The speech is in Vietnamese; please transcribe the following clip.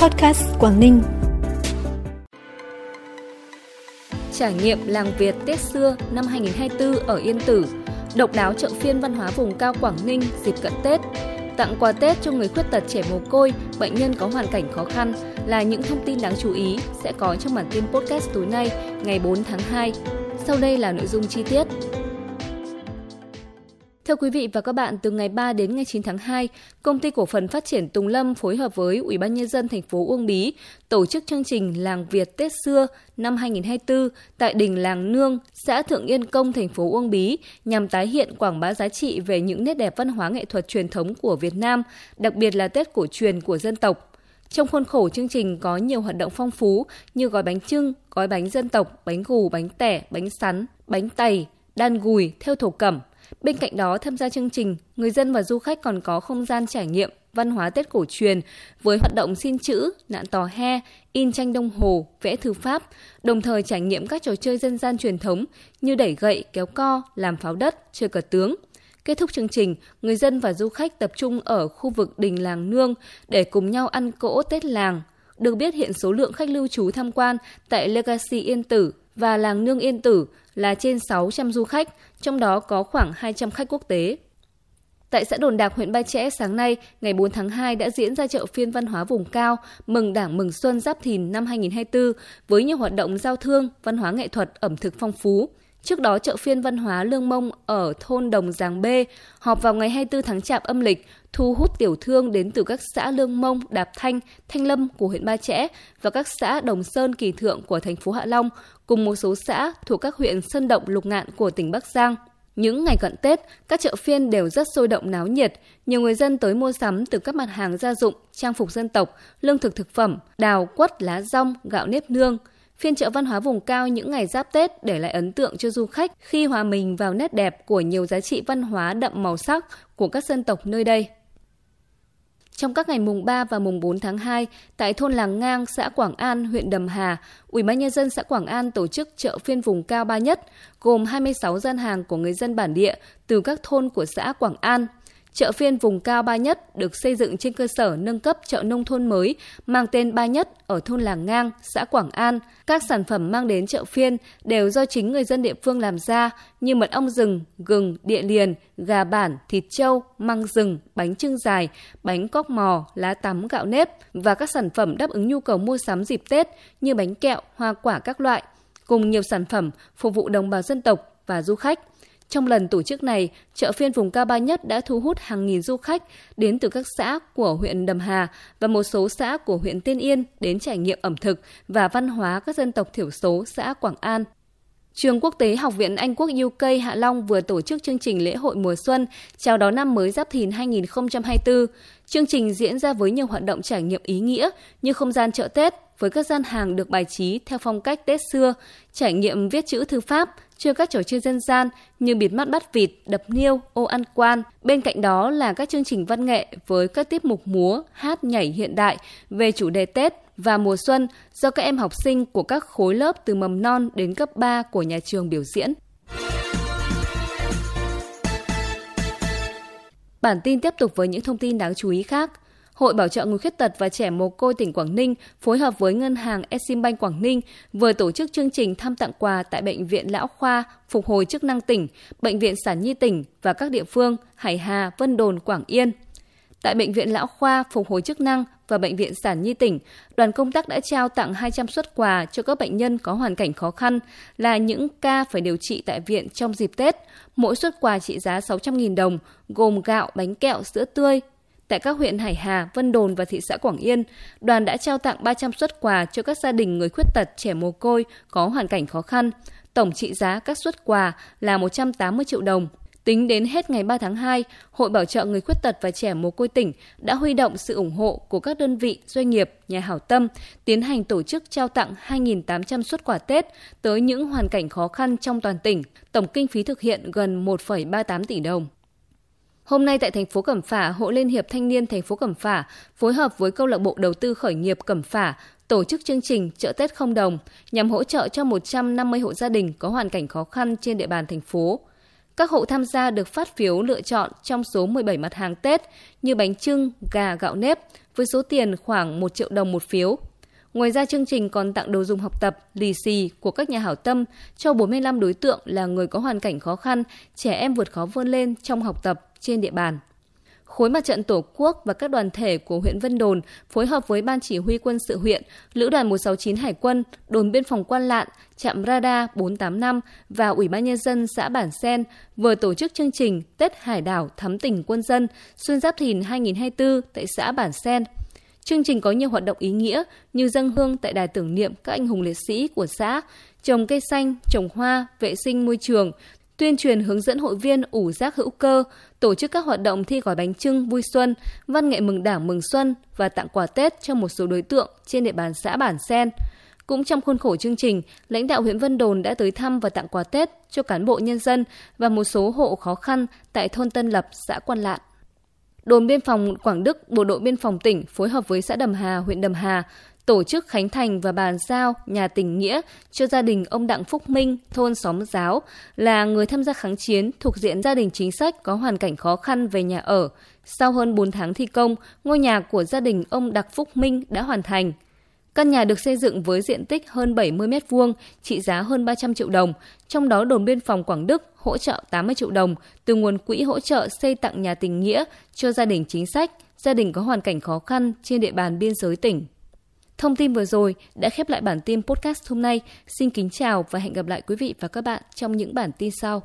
Podcast Quảng Ninh. Trải nghiệm làng Việt Tết xưa năm 2024 ở Yên Tử, độc đáo chợ phiên văn hóa vùng cao Quảng Ninh dịp cận Tết, tặng quà Tết cho người khuyết tật trẻ mồ côi, bệnh nhân có hoàn cảnh khó khăn là những thông tin đáng chú ý sẽ có trong bản tin podcast tối nay ngày 4 tháng 2. Sau đây là nội dung chi tiết. Thưa quý vị và các bạn, từ ngày 3 đến ngày 9 tháng 2, Công ty Cổ phần Phát triển Tùng Lâm phối hợp với Ủy ban nhân dân thành phố Uông Bí tổ chức chương trình Làng Việt Tết xưa năm 2024 tại đình Làng Nương, xã Thượng Yên Công, thành phố Uông Bí nhằm tái hiện quảng bá giá trị về những nét đẹp văn hóa nghệ thuật truyền thống của Việt Nam, đặc biệt là Tết cổ truyền của dân tộc. Trong khuôn khổ chương trình có nhiều hoạt động phong phú như gói bánh trưng, gói bánh dân tộc, bánh gù, bánh tẻ, bánh sắn, bánh tày, đan gùi theo thổ cẩm, Bên cạnh đó, tham gia chương trình, người dân và du khách còn có không gian trải nghiệm văn hóa Tết cổ truyền với hoạt động xin chữ, nạn tò he, in tranh đồng hồ, vẽ thư pháp, đồng thời trải nghiệm các trò chơi dân gian truyền thống như đẩy gậy, kéo co, làm pháo đất, chơi cờ tướng. Kết thúc chương trình, người dân và du khách tập trung ở khu vực đình làng Nương để cùng nhau ăn cỗ Tết làng. Được biết hiện số lượng khách lưu trú tham quan tại Legacy Yên Tử và làng Nương Yên Tử là trên 600 du khách, trong đó có khoảng 200 khách quốc tế. Tại xã Đồn Đạc, huyện Ba Chẽ, sáng nay, ngày 4 tháng 2 đã diễn ra chợ phiên văn hóa vùng cao mừng Đảng mừng Xuân Giáp Thìn năm 2024 với nhiều hoạt động giao thương, văn hóa nghệ thuật, ẩm thực phong phú. Trước đó, chợ phiên văn hóa Lương Mông ở thôn Đồng Giàng B họp vào ngày 24 tháng Chạp âm lịch, thu hút tiểu thương đến từ các xã Lương Mông, Đạp Thanh, Thanh Lâm của huyện Ba Chẽ và các xã Đồng Sơn, Kỳ Thượng của thành phố Hạ Long, cùng một số xã thuộc các huyện Sơn Động, Lục Ngạn của tỉnh Bắc Giang. Những ngày cận Tết, các chợ phiên đều rất sôi động náo nhiệt, nhiều người dân tới mua sắm từ các mặt hàng gia dụng, trang phục dân tộc, lương thực thực phẩm, đào, quất, lá rong, gạo nếp nương – Phiên chợ văn hóa vùng cao những ngày giáp Tết để lại ấn tượng cho du khách khi hòa mình vào nét đẹp của nhiều giá trị văn hóa đậm màu sắc của các dân tộc nơi đây. Trong các ngày mùng 3 và mùng 4 tháng 2, tại thôn Làng Ngang, xã Quảng An, huyện Đầm Hà, Ủy ban nhân dân xã Quảng An tổ chức chợ phiên vùng cao ba nhất, gồm 26 gian hàng của người dân bản địa từ các thôn của xã Quảng An, Chợ phiên vùng cao Ba Nhất được xây dựng trên cơ sở nâng cấp chợ nông thôn mới mang tên Ba Nhất ở thôn Làng Ngang, xã Quảng An. Các sản phẩm mang đến chợ phiên đều do chính người dân địa phương làm ra như mật ong rừng, gừng, địa liền, gà bản, thịt trâu, măng rừng, bánh trưng dài, bánh cóc mò, lá tắm, gạo nếp và các sản phẩm đáp ứng nhu cầu mua sắm dịp Tết như bánh kẹo, hoa quả các loại, cùng nhiều sản phẩm phục vụ đồng bào dân tộc và du khách. Trong lần tổ chức này, chợ phiên vùng cao Ba Nhất đã thu hút hàng nghìn du khách đến từ các xã của huyện Đầm Hà và một số xã của huyện Tiên Yên đến trải nghiệm ẩm thực và văn hóa các dân tộc thiểu số xã Quảng An. Trường Quốc tế Học viện Anh Quốc UK Hạ Long vừa tổ chức chương trình lễ hội mùa xuân chào đón năm mới Giáp Thìn 2024. Chương trình diễn ra với nhiều hoạt động trải nghiệm ý nghĩa như không gian chợ Tết với các gian hàng được bài trí theo phong cách Tết xưa, trải nghiệm viết chữ thư pháp, chơi các trò chơi dân gian như bịt mắt bắt vịt, đập niêu, ô ăn quan. Bên cạnh đó là các chương trình văn nghệ với các tiết mục múa, hát nhảy hiện đại về chủ đề Tết và mùa xuân do các em học sinh của các khối lớp từ mầm non đến cấp 3 của nhà trường biểu diễn. Bản tin tiếp tục với những thông tin đáng chú ý khác. Hội Bảo trợ người khuyết tật và trẻ mồ côi tỉnh Quảng Ninh phối hợp với Ngân hàng Eximbank Quảng Ninh vừa tổ chức chương trình thăm tặng quà tại Bệnh viện Lão Khoa, Phục hồi chức năng tỉnh, Bệnh viện Sản Nhi tỉnh và các địa phương Hải Hà, Vân Đồn, Quảng Yên. Tại Bệnh viện Lão Khoa, Phục hồi chức năng và Bệnh viện Sản Nhi tỉnh, đoàn công tác đã trao tặng 200 xuất quà cho các bệnh nhân có hoàn cảnh khó khăn là những ca phải điều trị tại viện trong dịp Tết. Mỗi xuất quà trị giá 600.000 đồng, gồm gạo, bánh kẹo, sữa tươi, Tại các huyện Hải Hà, Vân Đồn và thị xã Quảng Yên, đoàn đã trao tặng 300 xuất quà cho các gia đình người khuyết tật trẻ mồ côi có hoàn cảnh khó khăn. Tổng trị giá các xuất quà là 180 triệu đồng. Tính đến hết ngày 3 tháng 2, Hội Bảo trợ người khuyết tật và trẻ mồ côi tỉnh đã huy động sự ủng hộ của các đơn vị, doanh nghiệp, nhà hảo tâm tiến hành tổ chức trao tặng 2.800 xuất quà Tết tới những hoàn cảnh khó khăn trong toàn tỉnh. Tổng kinh phí thực hiện gần 1,38 tỷ đồng. Hôm nay tại thành phố Cẩm Phả, Hội Liên hiệp Thanh niên thành phố Cẩm Phả phối hợp với câu lạc bộ đầu tư khởi nghiệp Cẩm Phả tổ chức chương trình chợ Tết không đồng nhằm hỗ trợ cho 150 hộ gia đình có hoàn cảnh khó khăn trên địa bàn thành phố. Các hộ tham gia được phát phiếu lựa chọn trong số 17 mặt hàng Tết như bánh trưng, gà, gạo nếp với số tiền khoảng 1 triệu đồng một phiếu. Ngoài ra chương trình còn tặng đồ dùng học tập, lì xì của các nhà hảo tâm cho 45 đối tượng là người có hoàn cảnh khó khăn, trẻ em vượt khó vươn lên trong học tập trên địa bàn. Khối Mặt trận Tổ quốc và các đoàn thể của huyện Vân Đồn phối hợp với Ban Chỉ huy quân sự huyện, Lữ đoàn 169 Hải quân, đồn biên phòng Quan Lạn, trạm radar 485 và Ủy ban Nhân dân xã Bản Sen vừa tổ chức chương trình Tết Hải đảo thắm tỉnh quân dân Xuân Giáp Thìn 2024 tại xã Bản Sen. Chương trình có nhiều hoạt động ý nghĩa như dân hương tại đài tưởng niệm các anh hùng liệt sĩ của xã, trồng cây xanh, trồng hoa, vệ sinh môi trường, tuyên truyền hướng dẫn hội viên ủ rác hữu cơ, tổ chức các hoạt động thi gói bánh trưng vui xuân, văn nghệ mừng đảng mừng xuân và tặng quà Tết cho một số đối tượng trên địa bàn xã Bản Sen. Cũng trong khuôn khổ chương trình, lãnh đạo huyện Vân Đồn đã tới thăm và tặng quà Tết cho cán bộ nhân dân và một số hộ khó khăn tại thôn Tân Lập, xã Quan Lạn. Đồn biên phòng Quảng Đức, Bộ đội biên phòng tỉnh phối hợp với xã Đầm Hà, huyện Đầm Hà tổ chức khánh thành và bàn giao nhà tình nghĩa cho gia đình ông Đặng Phúc Minh, thôn Xóm Giáo, là người tham gia kháng chiến thuộc diện gia đình chính sách có hoàn cảnh khó khăn về nhà ở. Sau hơn 4 tháng thi công, ngôi nhà của gia đình ông Đặng Phúc Minh đã hoàn thành. Căn nhà được xây dựng với diện tích hơn 70 m2, trị giá hơn 300 triệu đồng, trong đó đồn biên phòng Quảng Đức hỗ trợ 80 triệu đồng từ nguồn quỹ hỗ trợ xây tặng nhà tình nghĩa cho gia đình chính sách, gia đình có hoàn cảnh khó khăn trên địa bàn biên giới tỉnh. Thông tin vừa rồi đã khép lại bản tin podcast hôm nay. Xin kính chào và hẹn gặp lại quý vị và các bạn trong những bản tin sau.